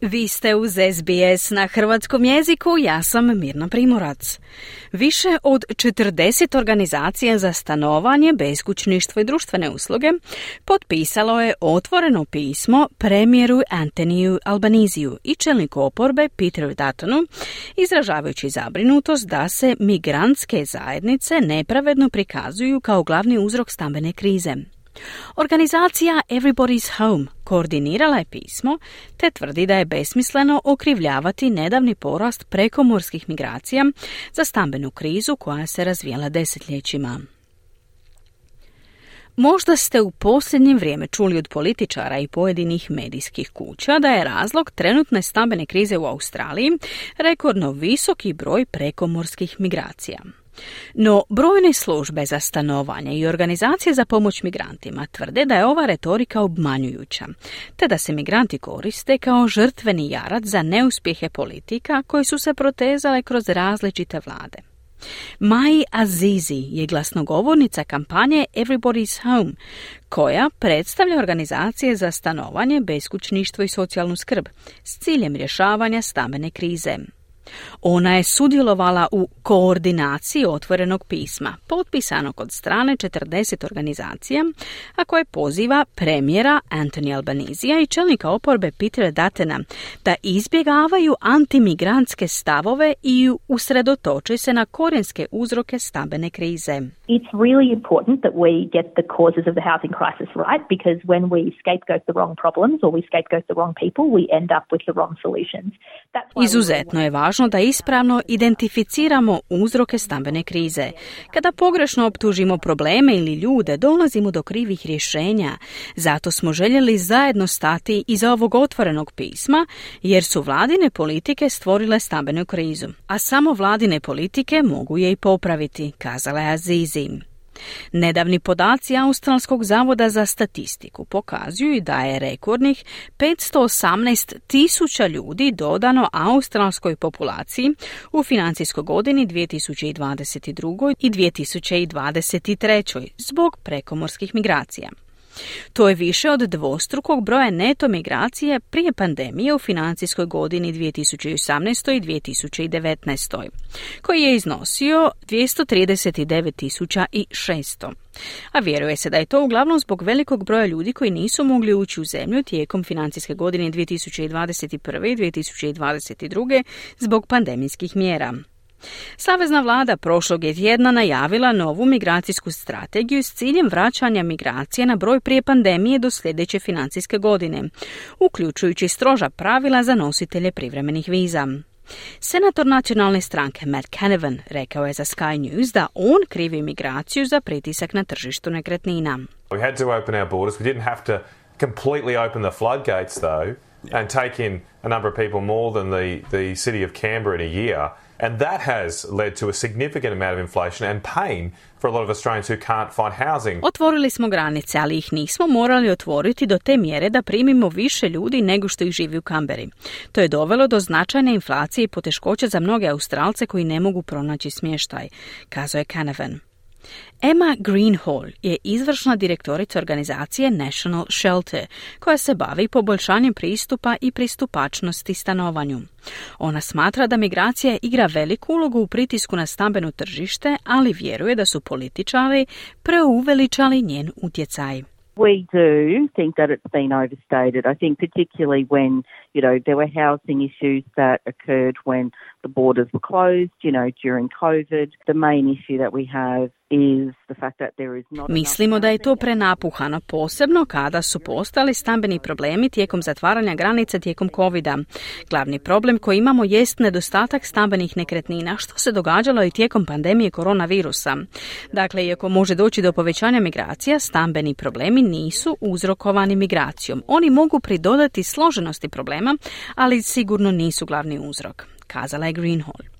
Vi ste uz SBS na hrvatskom jeziku, ja sam Mirna Primorac. Više od 40 organizacija za stanovanje, beskućništvo i društvene usluge potpisalo je otvoreno pismo premijeru Antoniju Albaniziju i čelniku oporbe Peteru Dutonu, izražavajući zabrinutost da se migrantske zajednice nepravedno prikazuju kao glavni uzrok stambene krize. Organizacija Everybody's Home koordinirala je pismo te tvrdi da je besmisleno okrivljavati nedavni porast prekomorskih migracija za stambenu krizu koja se razvijala desetljećima. Možda ste u posljednje vrijeme čuli od političara i pojedinih medijskih kuća da je razlog trenutne stambene krize u Australiji rekordno visoki broj prekomorskih migracija. No, brojne službe za stanovanje i organizacije za pomoć migrantima tvrde da je ova retorika obmanjujuća, te da se migranti koriste kao žrtveni jarac za neuspjehe politika koje su se protezale kroz različite vlade. Mai Azizi je glasnogovornica kampanje Everybody's Home, koja predstavlja organizacije za stanovanje, beskućništvo i socijalnu skrb s ciljem rješavanja stambene krize. Ona je sudjelovala u koordinaciji otvorenog pisma, potpisanog od strane 40 organizacija, a koje poziva premijera Anthony Albanizija i čelnika oporbe Petera Datena da izbjegavaju antimigrantske stavove i usredotoče se na korijenske uzroke stambene krize. It's really important that we get the causes of the housing crisis right because when we scapegoat the wrong problems or we scapegoat the wrong people, we end up with the wrong solutions. Izuzetno je važno važno da ispravno identificiramo uzroke stambene krize. Kada pogrešno optužimo probleme ili ljude, dolazimo do krivih rješenja. Zato smo željeli zajedno stati iza ovog otvorenog pisma, jer su vladine politike stvorile stambenu krizu. A samo vladine politike mogu je i popraviti, kazala je Azizi. Nedavni podaci Australskog zavoda za statistiku pokazuju da je rekordnih 518 tisuća ljudi dodano australskoj populaciji u financijskoj godini 2022. i 2023. zbog prekomorskih migracija. To je više od dvostrukog broja neto migracije prije pandemije u financijskoj godini 2018. i 2019. koji je iznosio 239.600. A vjeruje se da je to uglavnom zbog velikog broja ljudi koji nisu mogli ući u zemlju tijekom financijske godine 2021. i 2022. zbog pandemijskih mjera. Savezna vlada prošlog je tjedna najavila novu migracijsku strategiju s ciljem vraćanja migracije na broj prije pandemije do sljedeće financijske godine, uključujući stroža pravila za nositelje privremenih viza. Senator nacionalne stranke Matt Canavan rekao je za Sky News da on krivi migraciju za pritisak na tržištu nekretnina. We had to open our borders. We didn't have to completely open the floodgates though and take in a number of people more than the, the city of Canberra in a year. And that has led to a significant amount of inflation and pain for a lot of Australians who can't find housing. Otvorili smo granice, ali ih nismo morali otvoriti do te mjere da primimo više ljudi nego što ih živi u Kamberi. To je dovelo do značajne inflacije i poteškoća za mnoge Australce koji ne mogu pronaći smještaj, kazao je Canavan. Emma Greenhall je izvršna direktorica organizacije National Shelter, koja se bavi poboljšanjem pristupa i pristupačnosti stanovanju. Ona smatra da migracija igra veliku ulogu u pritisku na stambeno tržište, ali vjeruje da su političari preuveličali njen utjecaj. We do think that it's been overstated. I think particularly when, you know, there were housing issues that occurred when the borders were closed, you know, during COVID. The main issue that we have is the fact that there is not Mislimo da je to prenapuhano, posebno kada su postali stambeni problemi tijekom zatvaranja granica tijekom covida. Glavni problem koji imamo jest nedostatak stambenih nekretnina, što se događalo i tijekom pandemije koronavirusa. Dakle, iako može doći do povećanja migracija, stambeni problemi nisu uzrokovani migracijom. Oni mogu pridodati složenosti problema, ali sigurno nisu glavni uzrok kazala je Greenhall.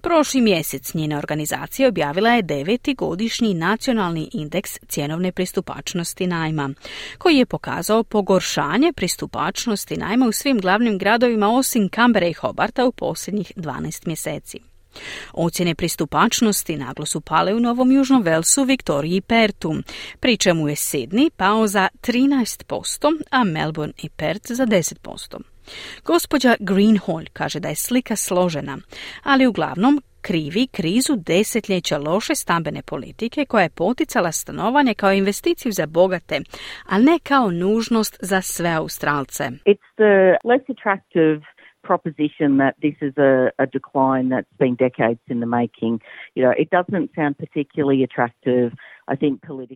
Prošli mjesec njena organizacija objavila je deveti godišnji nacionalni indeks cjenovne pristupačnosti najma, koji je pokazao pogoršanje pristupačnosti najma u svim glavnim gradovima osim Canberra i Hobarta u posljednjih 12 mjeseci. Ocjene pristupačnosti naglo su pale u Novom Južnom Velsu, Viktoriji i Pertu, pri čemu je Sydney pao za 13%, a Melbourne i Perth za 10%. Gospođa Greenhall kaže da je slika složena, ali uglavnom krivi krizu desetljeća loše stambene politike koja je poticala stanovanje kao investiciju za bogate, a ne kao nužnost za sve Australce. It's the less attractive proposition that this is a, a decline that's been decades in the making. You know, it doesn't sound particularly attractive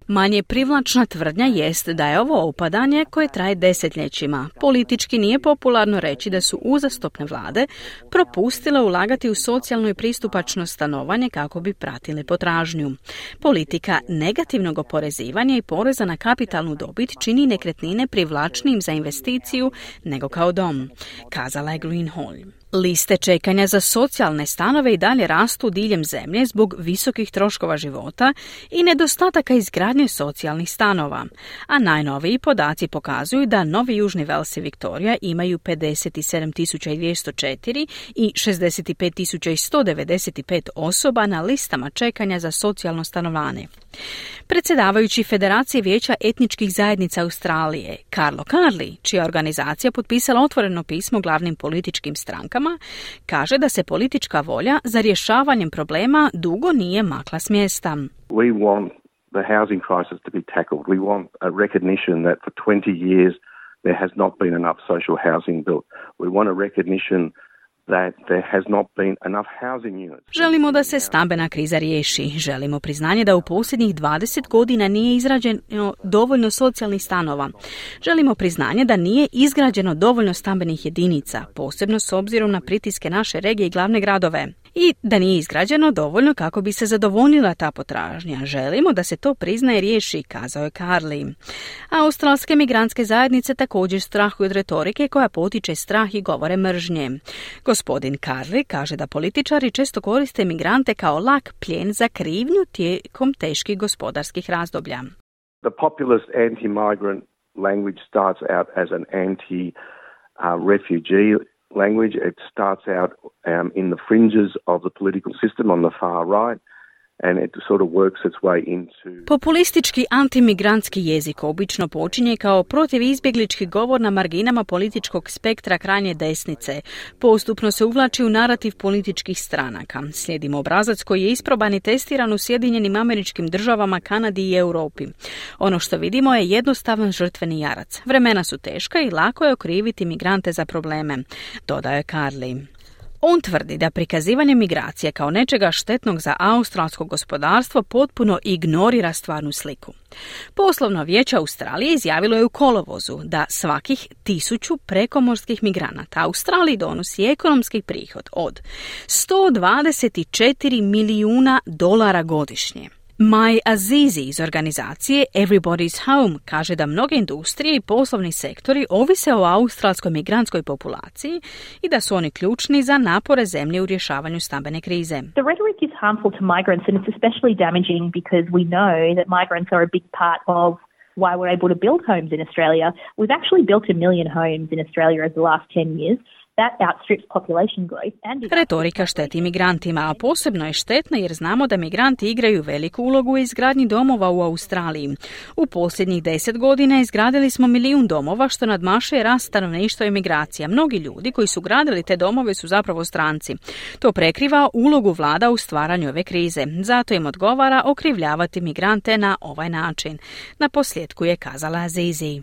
Manje privlačna tvrdnja jest da je ovo opadanje koje traje desetljećima. Politički nije popularno reći da su uzastopne vlade propustile ulagati u socijalno i pristupačno stanovanje kako bi pratile potražnju. Politika negativnog oporezivanja i poreza na kapitalnu dobit čini nekretnine privlačnijim za investiciju nego kao dom, kazala je Greenhall. Liste čekanja za socijalne stanove i dalje rastu diljem zemlje zbog visokih troškova života i nedostataka izgradnje socijalnih stanova, a najnoviji podaci pokazuju da Novi Južni Vels i Viktorija imaju 57.204 i 65.195 osoba na listama čekanja za socijalno stanovanje. Predsjedavajući Federacije vijeća etničkih zajednica Australije, Carlo Carli, čija organizacija potpisala otvoreno pismo glavnim političkim strankama, kaže da se politička volja za rješavanjem problema dugo nije makla s mjesta. We want the housing crisis to be tackled. We want a recognition that for 20 years there has not been enough social housing built. We want a recognition Želimo da se stambena kriza riješi. Želimo priznanje da u posljednjih 20 godina nije izrađeno dovoljno socijalnih stanova. Želimo priznanje da nije izgrađeno dovoljno stambenih jedinica, posebno s obzirom na pritiske naše regije i glavne gradove i da nije izgrađeno dovoljno kako bi se zadovoljila ta potražnja. Želimo da se to prizna i riješi, kazao je Carly. Australske migrantske zajednice također strahuju od retorike koja potiče strah i govore mržnje. Gospodin Carly kaže da političari često koriste migrante kao lak plijen za krivnju tijekom teških gospodarskih razdoblja. The populist anti-migrant language starts out as an anti-refugee language. It starts out um, in the fringes of the political system on the far right. Populistički antimigrantski jezik obično počinje kao protiv izbjeglički govor na marginama političkog spektra krajnje desnice. Postupno se uvlači u narativ političkih stranaka. Slijedimo obrazac koji je isproban i testiran u Sjedinjenim američkim državama, Kanadi i Europi. Ono što vidimo je jednostavan žrtveni jarac. Vremena su teška i lako je okriviti migrante za probleme, dodaje Carly. On tvrdi da prikazivanje migracije kao nečega štetnog za australsko gospodarstvo potpuno ignorira stvarnu sliku. Poslovno vijeće Australije izjavilo je u kolovozu da svakih tisuću prekomorskih migranata Australiji donosi ekonomski prihod od 124 milijuna dolara godišnje. Maj Azizi iz organizacije Everybody's Home kaže da mnoge industrije i poslovni sektori ovise o australskoj migrantskoj populaciji i da su oni ključni za napore zemlje u rješavanju stambene krize. The rhetoric is harmful to migrants and it's especially damaging because we know that migrants are a big part of why we're able to build homes in Australia. We've actually built a million homes in Australia over the last 10 years. Retorika šteti migrantima, a posebno je štetna jer znamo da migranti igraju veliku ulogu u izgradnji domova u Australiji. U posljednjih deset godina izgradili smo milijun domova što nadmašuje rast stanovništva i migracija. Mnogi ljudi koji su gradili te domove su zapravo stranci. To prekriva ulogu vlada u stvaranju ove krize. Zato im odgovara okrivljavati migrante na ovaj način. Na posljedku je kazala Zizi.